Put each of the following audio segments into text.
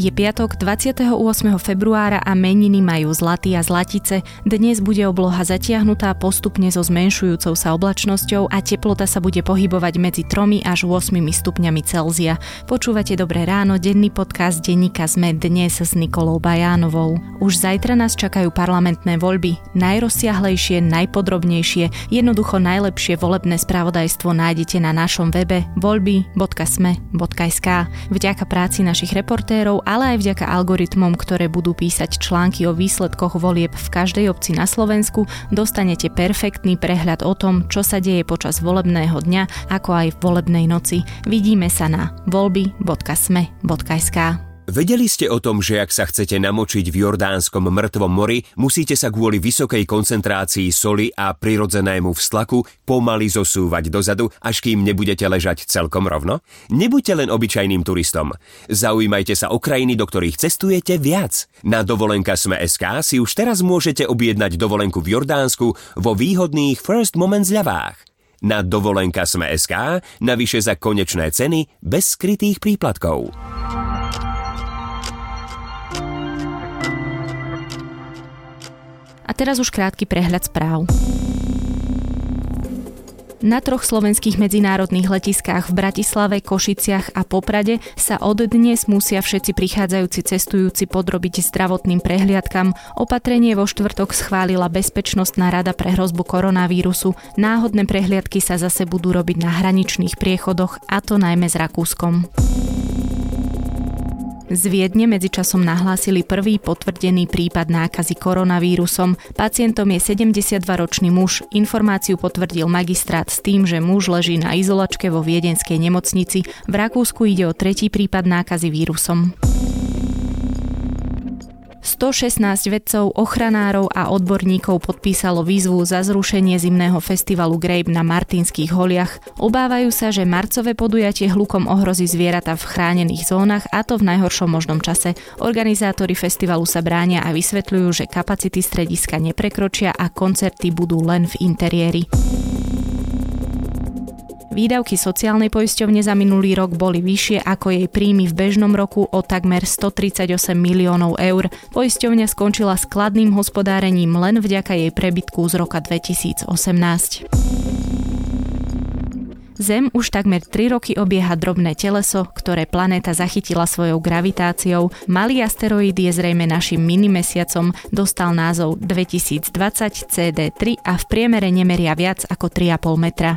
Je piatok 28. februára a meniny majú zlatý a zlatice. Dnes bude obloha zatiahnutá postupne so zmenšujúcou sa oblačnosťou a teplota sa bude pohybovať medzi 3 až 8 stupňami Celzia. Počúvate Dobré ráno, denný podcast denníka sme dnes s Nikolou Bajánovou. Už zajtra nás čakajú parlamentné voľby. Najrozsiahlejšie, najpodrobnejšie, jednoducho najlepšie volebné spravodajstvo nájdete na našom webe voľby.sme.sk. Vďaka práci našich reportérov ale aj vďaka algoritmom, ktoré budú písať články o výsledkoch volieb v každej obci na Slovensku, dostanete perfektný prehľad o tom, čo sa deje počas volebného dňa, ako aj v volebnej noci. Vidíme sa na voľby.sme.sk. Vedeli ste o tom, že ak sa chcete namočiť v Jordánskom mŕtvom mori, musíte sa kvôli vysokej koncentrácii soli a prirodzenému vztlaku pomaly zosúvať dozadu, až kým nebudete ležať celkom rovno? Nebuďte len obyčajným turistom. Zaujímajte sa o krajiny, do ktorých cestujete viac. Na dovolenka sme SK si už teraz môžete objednať dovolenku v Jordánsku vo výhodných First Moment zľavách. Na dovolenka sme SK navyše za konečné ceny bez skrytých príplatkov. A teraz už krátky prehľad správ. Na troch slovenských medzinárodných letiskách v Bratislave, Košiciach a Poprade sa od dnes musia všetci prichádzajúci cestujúci podrobiť zdravotným prehliadkam. Opatrenie vo štvrtok schválila Bezpečnostná rada pre hrozbu koronavírusu. Náhodné prehliadky sa zase budú robiť na hraničných priechodoch, a to najmä s Rakúskom. Z Viedne medzičasom nahlásili prvý potvrdený prípad nákazy koronavírusom. Pacientom je 72-ročný muž. Informáciu potvrdil magistrát s tým, že muž leží na izolačke vo viedenskej nemocnici. V Rakúsku ide o tretí prípad nákazy vírusom. 116 vedcov, ochranárov a odborníkov podpísalo výzvu za zrušenie zimného festivalu Grape na Martinských holiach. Obávajú sa, že marcové podujatie hlukom ohrozí zvieratá v chránených zónach a to v najhoršom možnom čase. Organizátori festivalu sa bránia a vysvetľujú, že kapacity strediska neprekročia a koncerty budú len v interiéri. Výdavky sociálnej poisťovne za minulý rok boli vyššie ako jej príjmy v bežnom roku o takmer 138 miliónov eur. Poisťovňa skončila s kladným hospodárením len vďaka jej prebytku z roka 2018. Zem už takmer 3 roky obieha drobné teleso, ktoré planéta zachytila svojou gravitáciou. Malý asteroid je zrejme našim minimesiacom, dostal názov 2020 CD3 a v priemere nemeria viac ako 3,5 metra.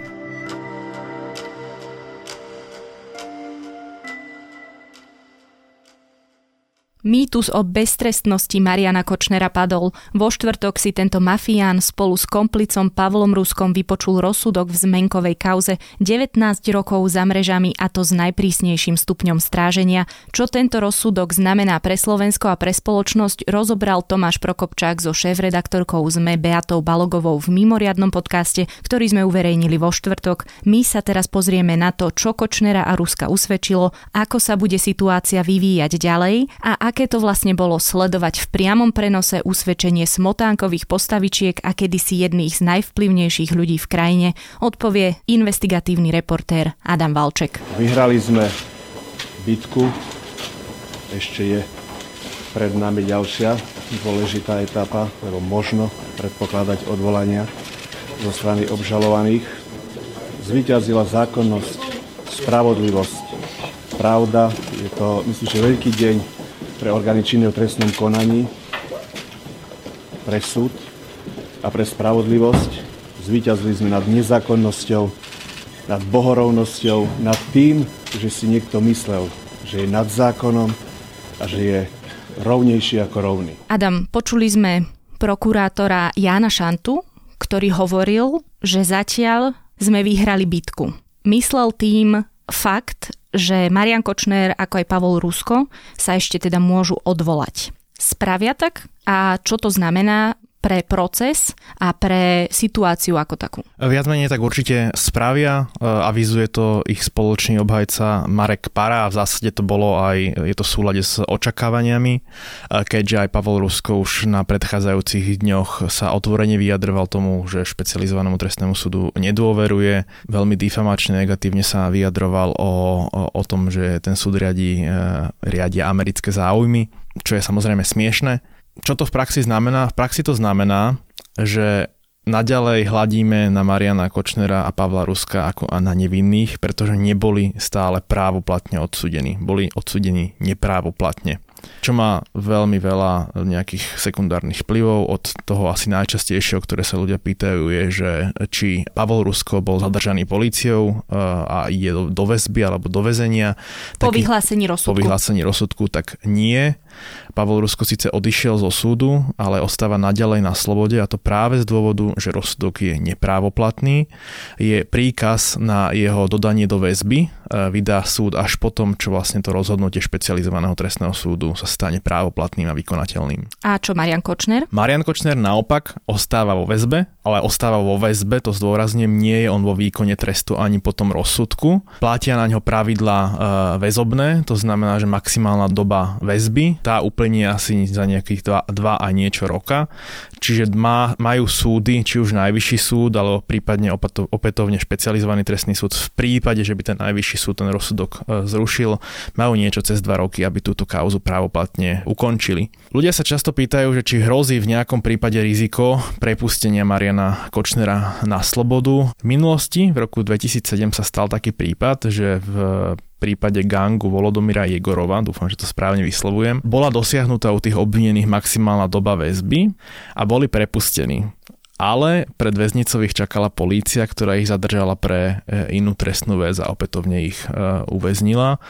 Mýtus o beztrestnosti Mariana Kočnera padol. Vo štvrtok si tento mafián spolu s komplicom Pavlom Ruskom vypočul rozsudok v zmenkovej kauze 19 rokov za mrežami a to s najprísnejším stupňom stráženia. Čo tento rozsudok znamená pre Slovensko a pre spoločnosť, rozobral Tomáš Prokopčák so šéf-redaktorkou ZME Beatou Balogovou v mimoriadnom podcaste, ktorý sme uverejnili vo štvrtok. My sa teraz pozrieme na to, čo Kočnera a Ruska usvedčilo, ako sa bude situácia vyvíjať ďalej a aké to vlastne bolo sledovať v priamom prenose usvedčenie smotánkových postavičiek a kedysi jedných z najvplyvnejších ľudí v krajine, odpovie investigatívny reportér Adam Valček. Vyhrali sme bitku, ešte je pred nami ďalšia dôležitá etapa, lebo možno predpokladať odvolania zo strany obžalovaných. Zvyťazila zákonnosť, spravodlivosť, pravda. Je to, myslím, že veľký deň pre orgány činné v trestnom konaní, pre súd a pre spravodlivosť. Zvíťazili sme nad nezákonnosťou, nad bohorovnosťou, nad tým, že si niekto myslel, že je nad zákonom a že je rovnejší ako rovný. Adam, počuli sme prokurátora Jána Šantu, ktorý hovoril, že zatiaľ sme vyhrali bitku. Myslel tým fakt, že Marian Kočner ako aj Pavol Rusko sa ešte teda môžu odvolať. Spravia tak? A čo to znamená pre proces a pre situáciu ako takú? Viac menej tak určite spravia, e, avizuje to ich spoločný obhajca Marek Para a v zásade to bolo aj, je to v súlade s očakávaniami, e, keďže aj Pavol Rusko už na predchádzajúcich dňoch sa otvorene vyjadroval tomu, že špecializovanému trestnému súdu nedôveruje, veľmi difamačne negatívne sa vyjadroval o, o, o tom, že ten súd riadi, e, riadia americké záujmy, čo je samozrejme smiešne čo to v praxi znamená? V praxi to znamená, že naďalej hladíme na Mariana Kočnera a Pavla Ruska ako a na nevinných, pretože neboli stále právoplatne odsudení. Boli odsudení neprávoplatne čo má veľmi veľa nejakých sekundárnych vplyvov. Od toho asi najčastejšieho, ktoré sa ľudia pýtajú, je, že či Pavol Rusko bol zadržaný políciou eh, a ide do, do väzby alebo do väzenia. Po vyhlásení rozsudku. Po vyhlásení rozsudku, tak nie. Pavol Rusko síce odišiel zo súdu, ale ostáva naďalej na slobode a to práve z dôvodu, že rozsudok je neprávoplatný. Je príkaz na jeho dodanie do väzby, eh, vydá súd až potom, čo vlastne to rozhodnutie špecializovaného trestného súdu sa stane právoplatným a vykonateľným. A čo Marian Kočner? Marian Kočner naopak ostáva vo väzbe, ale ostáva vo väzbe, to zdôrazním, nie je on vo výkone trestu ani po tom rozsudku. Platia na ňo pravidla e, väzobné, to znamená, že maximálna doba väzby, tá úplne asi za nejakých 2 a niečo roka. Čiže má, majú súdy, či už najvyšší súd, alebo prípadne opätovne špecializovaný trestný súd v prípade, že by ten najvyšší súd ten rozsudok e, zrušil, majú niečo cez 2 roky, aby túto kauzu právoplatne ukončili. Ľudia sa často pýtajú, že či hrozí v nejakom prípade riziko prepustenia Mariana Kočnera na slobodu. V minulosti, v roku 2007 sa stal taký prípad, že v prípade gangu Volodomira Jegorova, dúfam, že to správne vyslovujem, bola dosiahnutá u tých obvinených maximálna doba väzby a boli prepustení ale pred väznicou ich čakala polícia, ktorá ich zadržala pre e, inú trestnú väz a opätovne ich e, uväznila.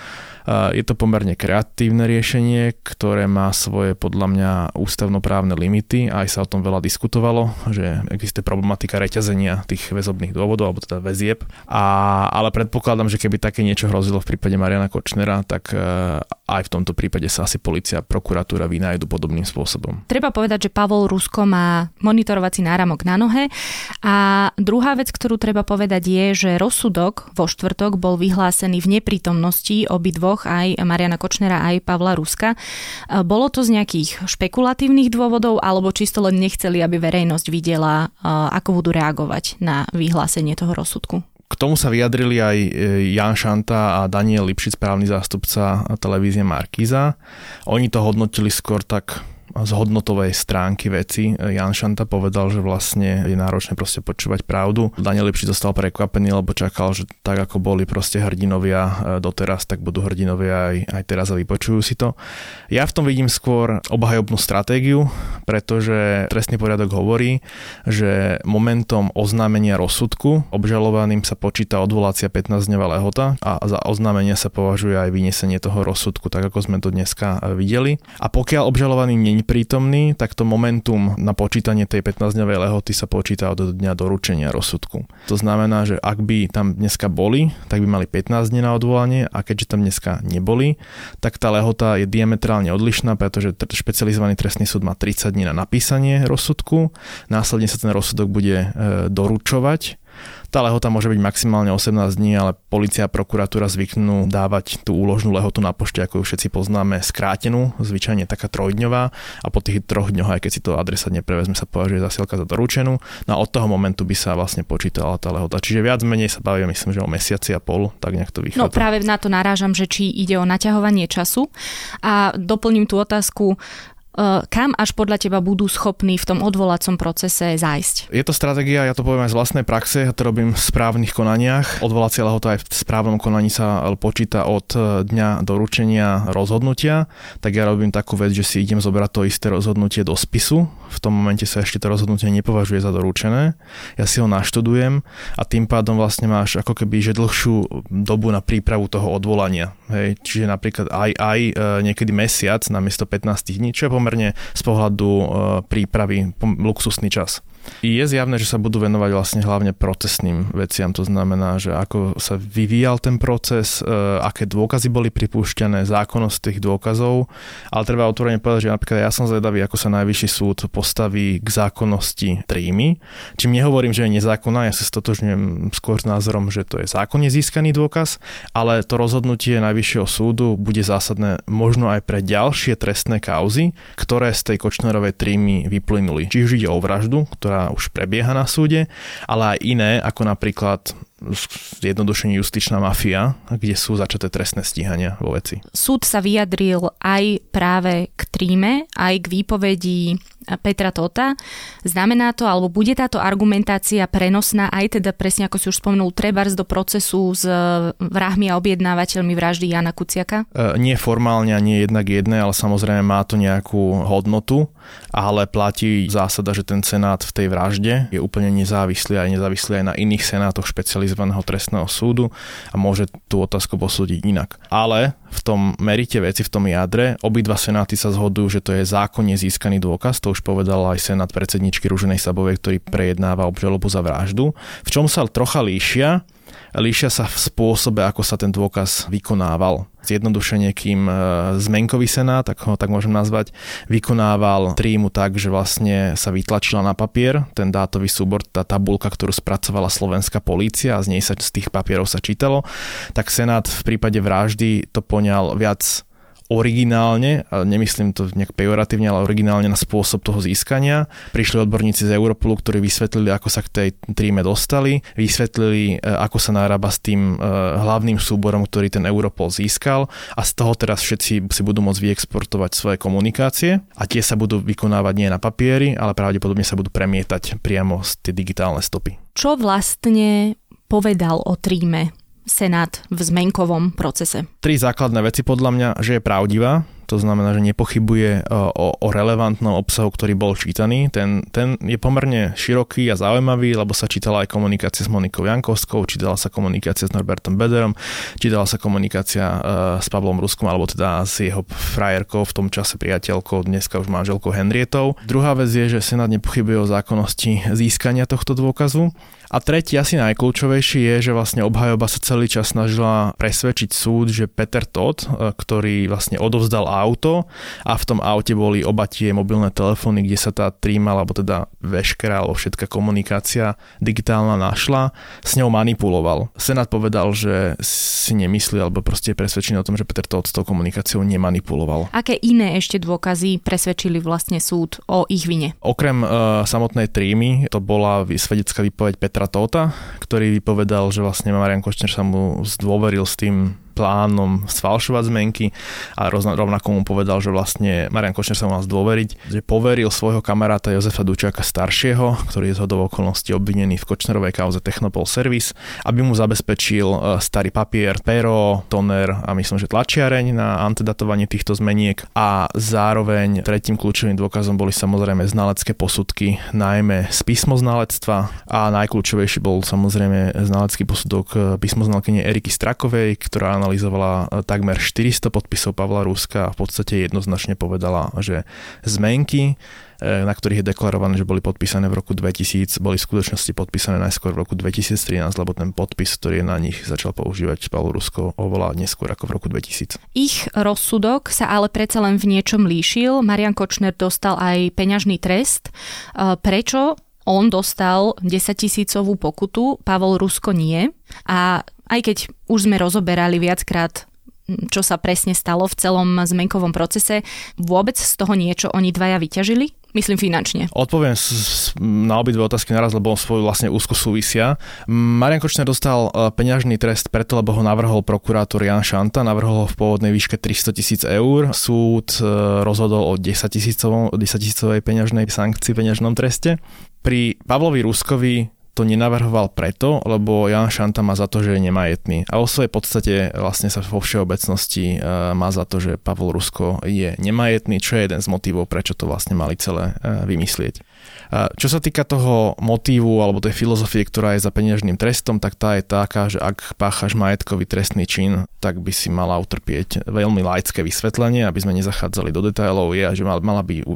Je to pomerne kreatívne riešenie, ktoré má svoje podľa mňa ústavnoprávne limity. Aj sa o tom veľa diskutovalo, že existuje problematika reťazenia tých väzobných dôvodov, alebo teda väzieb. A, ale predpokladám, že keby také niečo hrozilo v prípade Mariana Kočnera, tak e, aj v tomto prípade sa asi policia a prokuratúra vynájdu podobným spôsobom. Treba povedať, že Pavol Rusko má monitorovací náramok na nohe a druhá vec, ktorú treba povedať je, že rozsudok vo štvrtok bol vyhlásený v neprítomnosti obidvoch dvoch, aj Mariana Kočnera, aj Pavla Ruska. E, bolo to z nejakých špekulatívnych dôvodov, alebo čisto len nechceli, aby verejnosť videla, e, ako budú reagovať na vyhlásenie toho rozsudku? K tomu sa vyjadrili aj e, Jan Šanta a Daniel Lipšic, správny zástupca televízie Markíza. Oni to hodnotili skôr tak z hodnotovej stránky veci. Jan Šanta povedal, že vlastne je náročné proste počúvať pravdu. Daniel Lipši zostal prekvapený, lebo čakal, že tak ako boli proste hrdinovia e, doteraz, tak budú hrdinovia aj, aj teraz a vypočujú si to. Ja v tom vidím skôr obhajobnú stratégiu, pretože trestný poriadok hovorí, že momentom oznámenia rozsudku obžalovaným sa počíta odvolácia 15-dňová lehota a za oznámenie sa považuje aj vynesenie toho rozsudku, tak ako sme to dneska e, videli. A pokiaľ obžalovaný není prítomný, tak to momentum na počítanie tej 15-dňovej lehoty sa počíta od dňa doručenia rozsudku. To znamená, že ak by tam dneska boli, tak by mali 15 dní na odvolanie a keďže tam dneska neboli, tak tá lehota je diametrálne odlišná, pretože špecializovaný trestný súd má 30 dní na napísanie rozsudku, následne sa ten rozsudok bude e, doručovať tá lehota môže byť maximálne 18 dní, ale policia a prokuratúra zvyknú dávať tú úložnú lehotu na pošte, ako ju všetci poznáme, skrátenú, zvyčajne taká trojdňová a po tých troch dňoch, aj keď si to adresát neprevezme, sa považuje zasielka za doručenú. No a od toho momentu by sa vlastne počítala tá lehota. Čiže viac menej sa bavíme, myslím, že o mesiaci a pol, tak nejak to vychádza. No práve na to narážam, že či ide o naťahovanie času a doplním tú otázku, kam až podľa teba budú schopní v tom odvolacom procese zájsť? Je to stratégia, ja to poviem aj z vlastnej praxe, ja to robím v správnych konaniach. Odvolacia lehota aj v správnom konaní sa počíta od eh, dňa doručenia rozhodnutia, tak ja robím takú vec, že si idem zobrať to isté rozhodnutie do spisu. V tom momente sa ešte to rozhodnutie nepovažuje za doručené. Ja si ho naštudujem a tým pádom vlastne máš ako keby že dlhšiu dobu na prípravu toho odvolania. Hej. Čiže napríklad aj, aj eh, niekedy mesiac namiesto 15 dní, čo je pomerne z pohľadu e, prípravy luxusný čas. Je zjavné, že sa budú venovať vlastne hlavne procesným veciam, to znamená, že ako sa vyvíjal ten proces, e, aké dôkazy boli pripúšťané, zákonnosť tých dôkazov, ale treba otvorene povedať, že napríklad ja som zvedavý, ako sa najvyšší súd postaví k zákonnosti trímy. Čím nehovorím, že je nezákonná, ja sa stotožňujem skôr s názorom, že to je zákonne získaný dôkaz, ale to rozhodnutie najvyššieho súdu bude zásadné možno aj pre ďalšie trestné kauzy, ktoré z tej Kočnerovej trímy vyplynuli. Či už ide o vraždu, ktorá ktorá už prebieha na súde, ale aj iné, ako napríklad zjednodušenie justičná mafia, kde sú začaté trestné stíhania vo veci. Súd sa vyjadril aj práve k tríme, aj k výpovedí Petra Tota. Znamená to, alebo bude táto argumentácia prenosná aj teda presne ako si už spomenul, trebárs do procesu s vrahmi a objednávateľmi vraždy Jana Kuciaka? E, nie formálne a nie jednak jedné, ale samozrejme má to nejakú hodnotu, ale platí zásada, že ten senát v tej vražde je úplne nezávislý a nezávislý aj na iných senátoch špecializovaného trestného súdu a môže tú otázku posúdiť inak. Ale v tom merite veci, v tom jadre, obidva senáty sa zhodujú, že to je zákonne získaný dôkaz, to už povedal aj senát predsedničky Ruženej Sabovej, ktorý prejednáva obžalobu za vraždu. V čom sa trocha líšia, líšia sa v spôsobe, ako sa ten dôkaz vykonával. Zjednodušenie, kým e, zmenkový senát, tak ho tak môžem nazvať, vykonával trímu tak, že vlastne sa vytlačila na papier ten dátový súbor, tá tabulka, ktorú spracovala slovenská polícia a z nej sa z tých papierov sa čítalo, tak senát v prípade vraždy to poňal viac originálne, a nemyslím to nejak pejoratívne, ale originálne na spôsob toho získania. Prišli odborníci z Europolu, ktorí vysvetlili, ako sa k tej tríme dostali, vysvetlili, e, ako sa narába s tým e, hlavným súborom, ktorý ten Europol získal a z toho teraz všetci si budú môcť vyexportovať svoje komunikácie a tie sa budú vykonávať nie na papieri, ale pravdepodobne sa budú premietať priamo z tie digitálne stopy. Čo vlastne povedal o tríme Senát v zmenkovom procese? Tri základné veci podľa mňa, že je pravdivá, to znamená, že nepochybuje e, o, o relevantnom obsahu, ktorý bol čítaný. Ten, ten je pomerne široký a zaujímavý, lebo sa čítala aj komunikácia s Monikou Jankovskou, čítala sa komunikácia s Norbertom Bederom, čítala sa komunikácia uh, s Pavlom Ruskom, alebo teda s jeho frajerkou, v tom čase priateľkou, dneska už manželkou Henrietou. Druhá vec je, že Senát nepochybuje o zákonnosti získania tohto dôkazu. A tretí, asi najkľúčovejší je, že vlastne obhajoba sa celý čas snažila presvedčiť súd, že Peter Todd, e, ktorý vlastne odovzdal auto a v tom aute boli oba tie mobilné telefóny, kde sa tá tríma, alebo teda veškerá, alebo všetká komunikácia digitálna našla, s ňou manipuloval. Senát povedal, že si nemyslí, alebo proste je presvedčený o tom, že Peter Todd s tou komunikáciou nemanipuloval. Aké iné ešte dôkazy presvedčili vlastne súd o ich vine? Okrem uh, samotnej trímy, to bola svedecká výpoveď Petra Tota, ktorý vypovedal, že vlastne Marian Kočner sa mu zdôveril s tým plánom sfalšovať zmenky a rovnako mu povedal, že vlastne Marian Kočner sa mal zdôveriť, že poveril svojho kamaráta Jozefa Dučáka staršieho, ktorý je zhodov okolností obvinený v Kočnerovej kauze Technopol Service, aby mu zabezpečil e, starý papier, pero, toner a myslím, že tlačiareň na antidatovanie týchto zmeniek. A zároveň tretím kľúčovým dôkazom boli samozrejme znalecké posudky, najmä z písmoznalectva. A najkľúčovejší bol samozrejme znalecký posudok e, písmoznalkyne Eriky Strakovej, ktorá analyzovala e, takmer 400 podpisov Pavla Ruska a v podstate jednoznačne povedala, že zmenky, e, na ktorých je deklarované, že boli podpísané v roku 2000, boli v skutočnosti podpísané najskôr v roku 2013, lebo ten podpis, ktorý na nich, začal používať Pavlo Rusko oveľa neskôr ako v roku 2000. Ich rozsudok sa ale predsa len v niečom líšil. Marian Kočner dostal aj peňažný trest. E, prečo on dostal 10 tisícovú pokutu, Pavol Rusko nie. A aj keď už sme rozoberali viackrát čo sa presne stalo v celom zmenkovom procese. Vôbec z toho niečo oni dvaja vyťažili? Myslím finančne. Odpoviem na obidve otázky naraz, lebo svoju vlastne úzko súvisia. Marian Kočner dostal e, peňažný trest preto, lebo ho navrhol prokurátor Jan Šanta, navrhol ho v pôvodnej výške 300 tisíc eur. Súd e, rozhodol o 10 tisícovej peňažnej sankcii, peňažnom treste. Pri Pavlovi Ruskovi to nenavrhoval preto, lebo Jan Šanta má za to, že je nemajetný. A o svojej podstate vlastne sa vo všeobecnosti e, má za to, že Pavol Rusko je nemajetný, čo je jeden z motivov, prečo to vlastne mali celé e, vymyslieť. Čo sa týka toho motívu alebo tej filozofie, ktorá je za peňažným trestom, tak tá je taká, že ak páchaš majetkový trestný čin, tak by si mala utrpieť veľmi laické vysvetlenie, aby sme nezachádzali do detailov, je, že mala by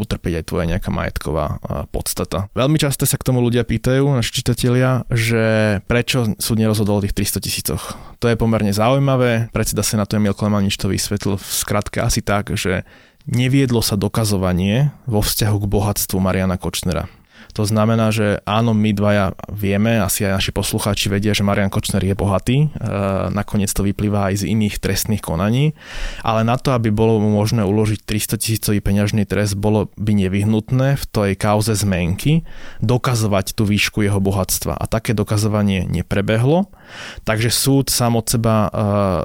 utrpieť aj tvoja nejaká majetková podstata. Veľmi často sa k tomu ľudia pýtajú, naši čitatelia, že prečo súd nerozhodol o tých 300 tisícoch. To je pomerne zaujímavé, predseda Senátu Emil Klemanič to vysvetlil v skratke asi tak, že neviedlo sa dokazovanie vo vzťahu k bohatstvu Mariana Kočnera. To znamená, že áno, my dvaja vieme, asi aj naši poslucháči vedia, že Marian Kočner je bohatý, e, nakoniec to vyplýva aj z iných trestných konaní, ale na to, aby bolo možné uložiť 300 tisícový peňažný trest, bolo by nevyhnutné v tej kauze zmenky dokazovať tú výšku jeho bohatstva. A také dokazovanie neprebehlo, takže súd sám od seba e,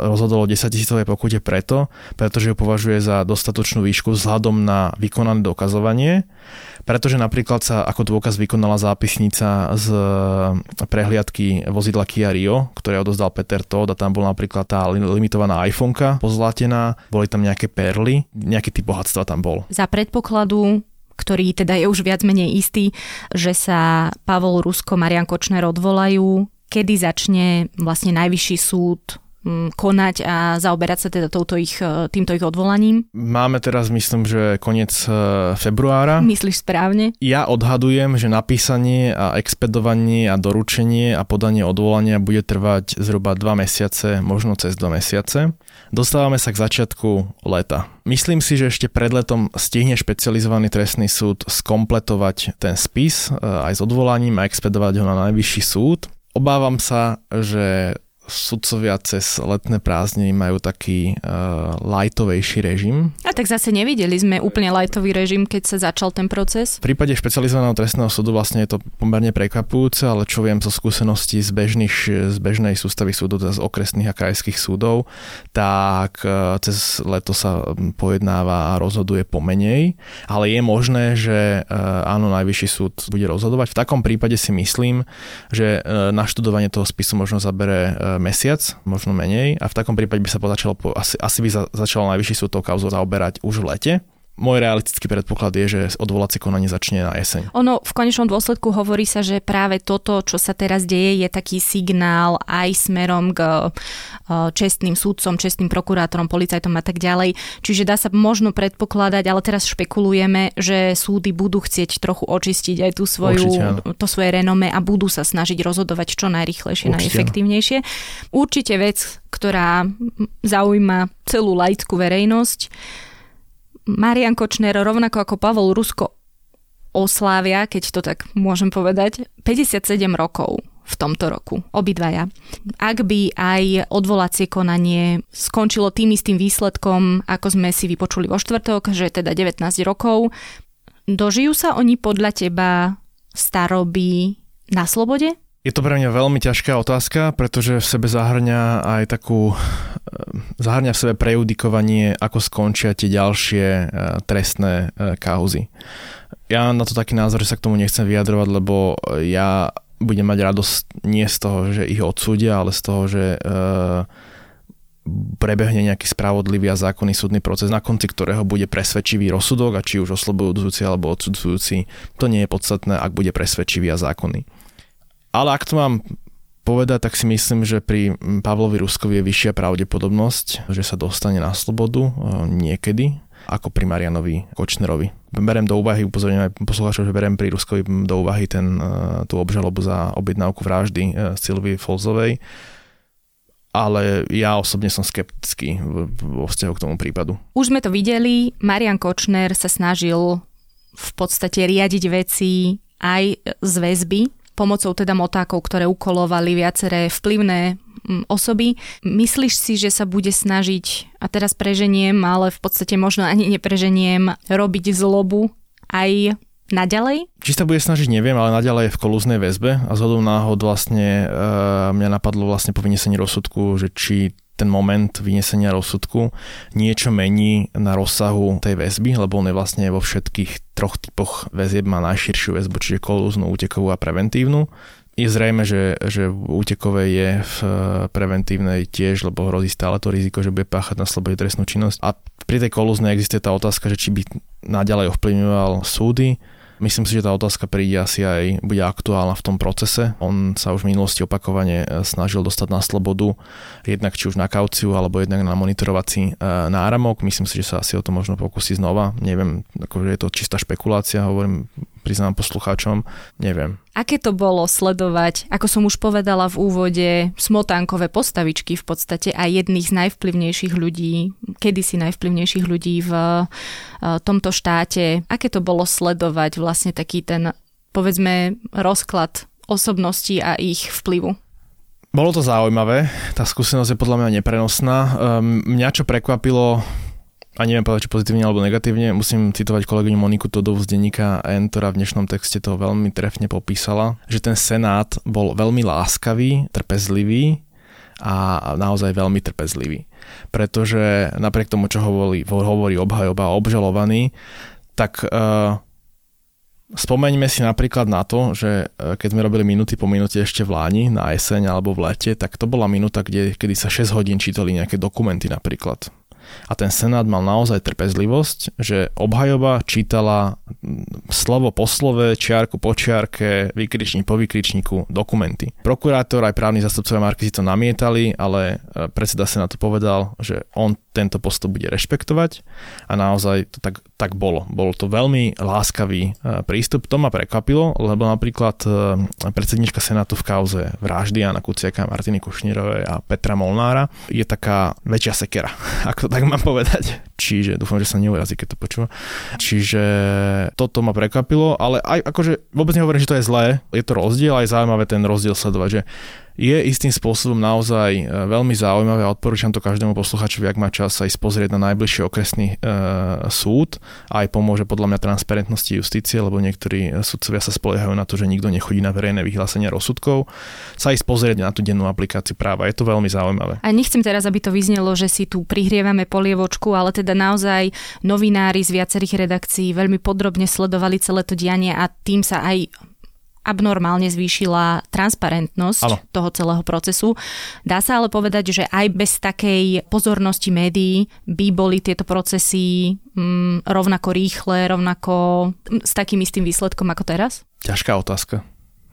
rozhodol o 10 tisícovej pokute preto, pretože ju považuje za dostatočnú výšku vzhľadom na vykonané dokazovanie pretože napríklad sa ako dôkaz vykonala zápisnica z prehliadky vozidla Kia Rio, ktoré odozdal Peter Todd a tam bola napríklad tá limitovaná iPhoneka pozlatená, boli tam nejaké perly, nejaký typ bohatstva tam bol. Za predpokladu ktorý teda je už viac menej istý, že sa Pavol Rusko, Marian Kočner odvolajú, kedy začne vlastne najvyšší súd konať a zaoberať sa teda touto ich, e, týmto ich odvolaním? Máme teraz, myslím, že koniec e, februára. Myslíš správne? Ja odhadujem, že napísanie a expedovanie a doručenie a podanie odvolania bude trvať zhruba 2 mesiace, možno cez 2 mesiace. Dostávame sa k začiatku leta. Myslím si, že ešte pred letom stihne špecializovaný trestný súd skompletovať ten spis e, aj s odvolaním a expedovať ho na najvyšší súd. Obávam sa, že sudcovia cez letné prázdniny majú taký uh, lightovejší režim. A tak zase nevideli sme úplne lightový režim, keď sa začal ten proces? V prípade špecializovaného trestného súdu vlastne je to pomerne prekvapujúce, ale čo viem zo skúseností z, bežných, z bežnej sústavy súdu, teda z okresných a krajských súdov, tak uh, cez leto sa pojednáva a rozhoduje pomenej, ale je možné, že uh, áno, najvyšší súd bude rozhodovať. V takom prípade si myslím, že uh, naštudovanie toho spisu možno zabere uh, mesiac, možno menej a v takom prípade by sa začalo, asi, asi by sa začalo najvyšší súd tou kauzou zaoberať už v lete môj realistický predpoklad je, že odvolacie konanie začne na jeseň. Ono v konečnom dôsledku hovorí sa, že práve toto, čo sa teraz deje, je taký signál aj smerom k e, čestným súdcom, čestným prokurátorom, policajtom a tak ďalej. Čiže dá sa možno predpokladať, ale teraz špekulujeme, že súdy budú chcieť trochu očistiť aj tú svoju, Určite, to svoje renome a budú sa snažiť rozhodovať čo najrychlejšie, Určite, najefektívnejšie. Určite vec, ktorá zaujíma celú laickú verejnosť, Marian Kočner, rovnako ako Pavol Rusko, oslávia, keď to tak môžem povedať, 57 rokov v tomto roku, obidvaja. Ak by aj odvolacie konanie skončilo tým istým výsledkom, ako sme si vypočuli vo štvrtok, že teda 19 rokov, dožijú sa oni podľa teba staroby na slobode? Je to pre mňa veľmi ťažká otázka, pretože v sebe zahrňa aj takú, eh, zahrňa v sebe prejudikovanie, ako skončia tie ďalšie eh, trestné eh, kauzy. Ja na to taký názor, že sa k tomu nechcem vyjadrovať, lebo ja budem mať radosť nie z toho, že ich odsúdia, ale z toho, že prebehne nejaký spravodlivý a zákonný súdny proces, na konci ktorého bude presvedčivý rozsudok a či už oslobodujúci alebo odsudzujúci, to nie je podstatné, ak bude presvedčivý a zákonný. Ale ak to mám povedať, tak si myslím, že pri Pavlovi Ruskovi je vyššia pravdepodobnosť, že sa dostane na slobodu e, niekedy, ako pri Marianovi Kočnerovi. Berem do úvahy, upozorňujem aj poslucháčov, že berem pri Ruskovi do úvahy ten, e, tú obžalobu za objednávku vraždy e, Silvy Folzovej, ale ja osobne som skeptický vo vzťahu k tomu prípadu. Už sme to videli, Marian Kočner sa snažil v podstate riadiť veci aj z väzby, pomocou teda motákov, ktoré ukolovali viaceré vplyvné mm, osoby. Myslíš si, že sa bude snažiť, a teraz preženiem, ale v podstate možno ani nepreženiem, robiť zlobu aj naďalej? Či sa bude snažiť, neviem, ale naďalej je v kolúznej väzbe a zhodom náhod vlastne e, mňa napadlo vlastne po vynesení rozsudku, že či ten moment vynesenia rozsudku niečo mení na rozsahu tej väzby, lebo on je vlastne vo všetkých troch typoch väzieb má najširšiu väzbu, čiže kolúznu, útekovú a preventívnu. Je zrejme, že, že v je v preventívnej tiež, lebo hrozí stále to riziko, že bude páchať na slobode trestnú činnosť. A pri tej kolúznej existuje tá otázka, že či by naďalej ovplyvňoval súdy, Myslím si, že tá otázka príde asi aj bude aktuálna v tom procese. On sa už v minulosti opakovane e, snažil dostať na slobodu, jednak či už na kauciu, alebo jednak na monitorovací e, náramok. Myslím si, že sa asi o to možno pokusí znova. Neviem, akože je to čistá špekulácia, hovorím, priznám poslucháčom, neviem. Aké to bolo sledovať, ako som už povedala v úvode, smotánkové postavičky v podstate a jedných z najvplyvnejších ľudí, kedysi najvplyvnejších ľudí v e, tomto štáte. Aké to bolo sledovať vlastne taký ten, povedzme, rozklad osobností a ich vplyvu? Bolo to zaujímavé, tá skúsenosť je podľa mňa neprenosná. Ehm, mňa čo prekvapilo, a neviem povedať, či pozitívne alebo negatívne, musím citovať kolegyňu Moniku Todov z denníka N, ktorá v dnešnom texte to veľmi trefne popísala, že ten senát bol veľmi láskavý, trpezlivý a naozaj veľmi trpezlivý. Pretože napriek tomu, čo hovorí, hovorí obhajoba a obžalovaný, tak uh, Spomeňme si napríklad na to, že e, keď sme robili minúty po minúte ešte v Láni, na jeseň alebo v lete, tak to bola minúta, kde, kedy sa 6 hodín čítali nejaké dokumenty napríklad. A ten senát mal naozaj trpezlivosť, že obhajoba čítala slovo po slove, čiarku po čiarke, vykričník po vykričníku dokumenty. Prokurátor aj právni zastupcovia Marky si to namietali, ale e, predseda to povedal, že on tento postup bude rešpektovať a naozaj to tak, tak bolo. Bol to veľmi láskavý e, prístup. To ma prekvapilo, lebo napríklad e, predsednička Senátu v kauze vraždy Jana Kuciaka, Martiny Kušnírovej a Petra Molnára je taká väčšia sekera, ako tak mám povedať. Čiže dúfam, že sa neurazí, keď to počúva. Čiže toto ma prekvapilo, ale aj akože vôbec nehovorím, že to je zlé. Je to rozdiel, aj zaujímavé ten rozdiel sledovať, že je istým spôsobom naozaj e, veľmi zaujímavé a odporúčam to každému posluchačovi, ak má čas ísť pozrieť na najbližší okresný e, súd. Aj pomôže podľa mňa transparentnosti justície, lebo niektorí sudcovia sa spoliehajú na to, že nikto nechodí na verejné vyhlásenia rozsudkov. Sa ísť pozrieť na tú dennú aplikáciu práva. Je to veľmi zaujímavé. A nechcem teraz, aby to vyznelo, že si tu prihrievame polievočku, ale teda naozaj novinári z viacerých redakcií veľmi podrobne sledovali celé to dianie a tým sa aj abnormálne zvýšila transparentnosť ano. toho celého procesu. Dá sa ale povedať, že aj bez takej pozornosti médií by boli tieto procesy mm, rovnako rýchle, rovnako s takým istým výsledkom ako teraz? Ťažká otázka.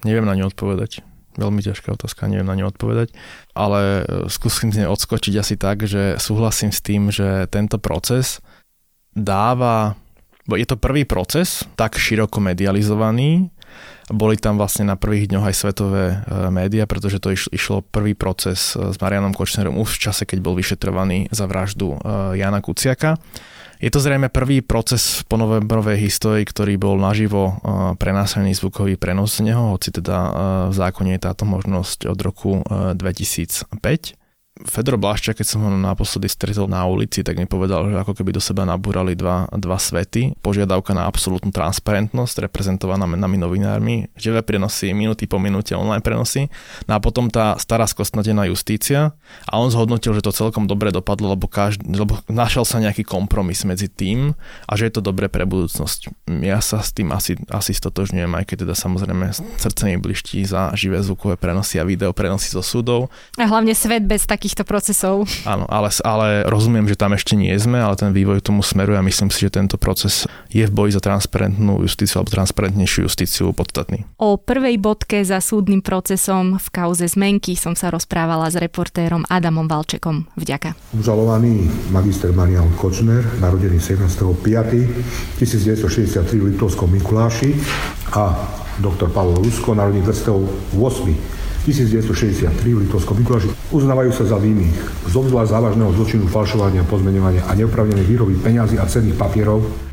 Neviem na ňu odpovedať. Veľmi ťažká otázka, neviem na ňu odpovedať, ale e, skúsim z nej odskočiť asi tak, že súhlasím s tým, že tento proces dáva, je to prvý proces tak široko medializovaný, boli tam vlastne na prvých dňoch aj svetové e, médiá, pretože to išlo prvý proces e, s Marianom Kočnerom už v čase, keď bol vyšetrovaný za vraždu e, Jana Kuciaka. Je to zrejme prvý proces po novembrovej histórii, ktorý bol naživo prenásený zvukový prenos z neho, hoci teda v zákone je táto možnosť od roku 2005. Fedor Blašča, keď som ho naposledy stretol na ulici, tak mi povedal, že ako keby do seba nabúrali dva, dva svety. Požiadavka na absolútnu transparentnosť, reprezentovaná nami novinármi, živé prenosy, minúty po minúte, online prenosy. No a potom tá stará skostnatená justícia a on zhodnotil, že to celkom dobre dopadlo, lebo, každý, lebo našiel sa nejaký kompromis medzi tým a že je to dobre pre budúcnosť. Ja sa s tým asi, asi stotožňujem, aj keď teda samozrejme srdce mi bliští za živé zvukové prenosy a video prenosy zo súdov. A hlavne svet bez takých takýchto procesov. Áno, ale, ale rozumiem, že tam ešte nie sme, ale ten vývoj tomu smeruje a myslím si, že tento proces je v boji za transparentnú justíciu alebo transparentnejšiu justíciu podstatný. O prvej bodke za súdnym procesom v kauze zmenky som sa rozprávala s reportérom Adamom Valčekom. Vďaka. Obžalovaný magister Marian Kočner, narodený 17.5.1963 v Liptovskom Mikuláši a doktor Pavol Rusko, narodený 28. 1963 v Litovskom Mikuláši uznávajú sa za vinných. Z obzvlášť závažného zločinu falšovania, pozmeňovania a neopravnenej výroby peňazí a cenných papierov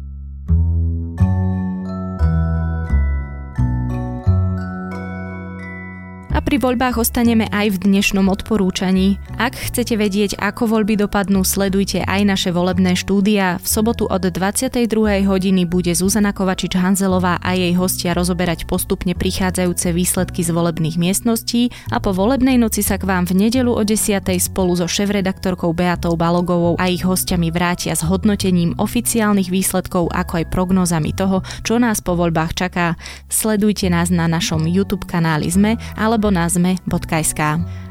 pri voľbách ostaneme aj v dnešnom odporúčaní. Ak chcete vedieť, ako voľby dopadnú, sledujte aj naše volebné štúdia. V sobotu od 22. hodiny bude Zuzana Kovačič-Hanzelová a jej hostia rozoberať postupne prichádzajúce výsledky z volebných miestností a po volebnej noci sa k vám v nedelu o 10. spolu so šéf-redaktorkou Beatou Balogovou a ich hostiami vrátia s hodnotením oficiálnych výsledkov ako aj prognózami toho, čo nás po voľbách čaká. Sledujte nás na našom YouTube kanáli ZME alebo na na zme.sk.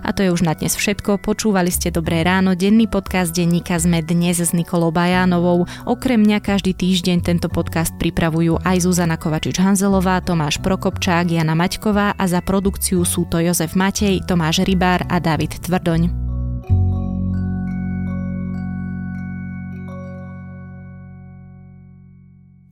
A to je už na dnes všetko. Počúvali ste Dobré ráno, denný podcast denníka Sme dnes s Nikolou Bajánovou. Okrem mňa každý týždeň tento podcast pripravujú aj Zuzana Kovačič-Hanzelová, Tomáš Prokopčák, Jana Maťková a za produkciu sú to Jozef Matej, Tomáš Rybár a David Tvrdoň.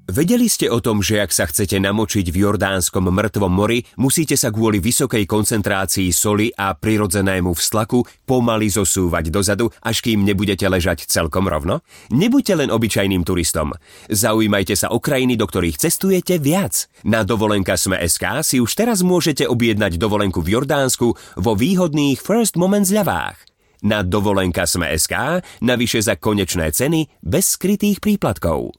Vedeli ste o tom, že ak sa chcete namočiť v Jordánskom mŕtvom mori, musíte sa kvôli vysokej koncentrácii soli a prirodzenému vztlaku pomaly zosúvať dozadu, až kým nebudete ležať celkom rovno? Nebuďte len obyčajným turistom. Zaujímajte sa o krajiny, do ktorých cestujete viac. Na dovolenka Sme.sk si už teraz môžete objednať dovolenku v Jordánsku vo výhodných First Moment zľavách. Na dovolenka Sme.sk navyše za konečné ceny bez skrytých príplatkov.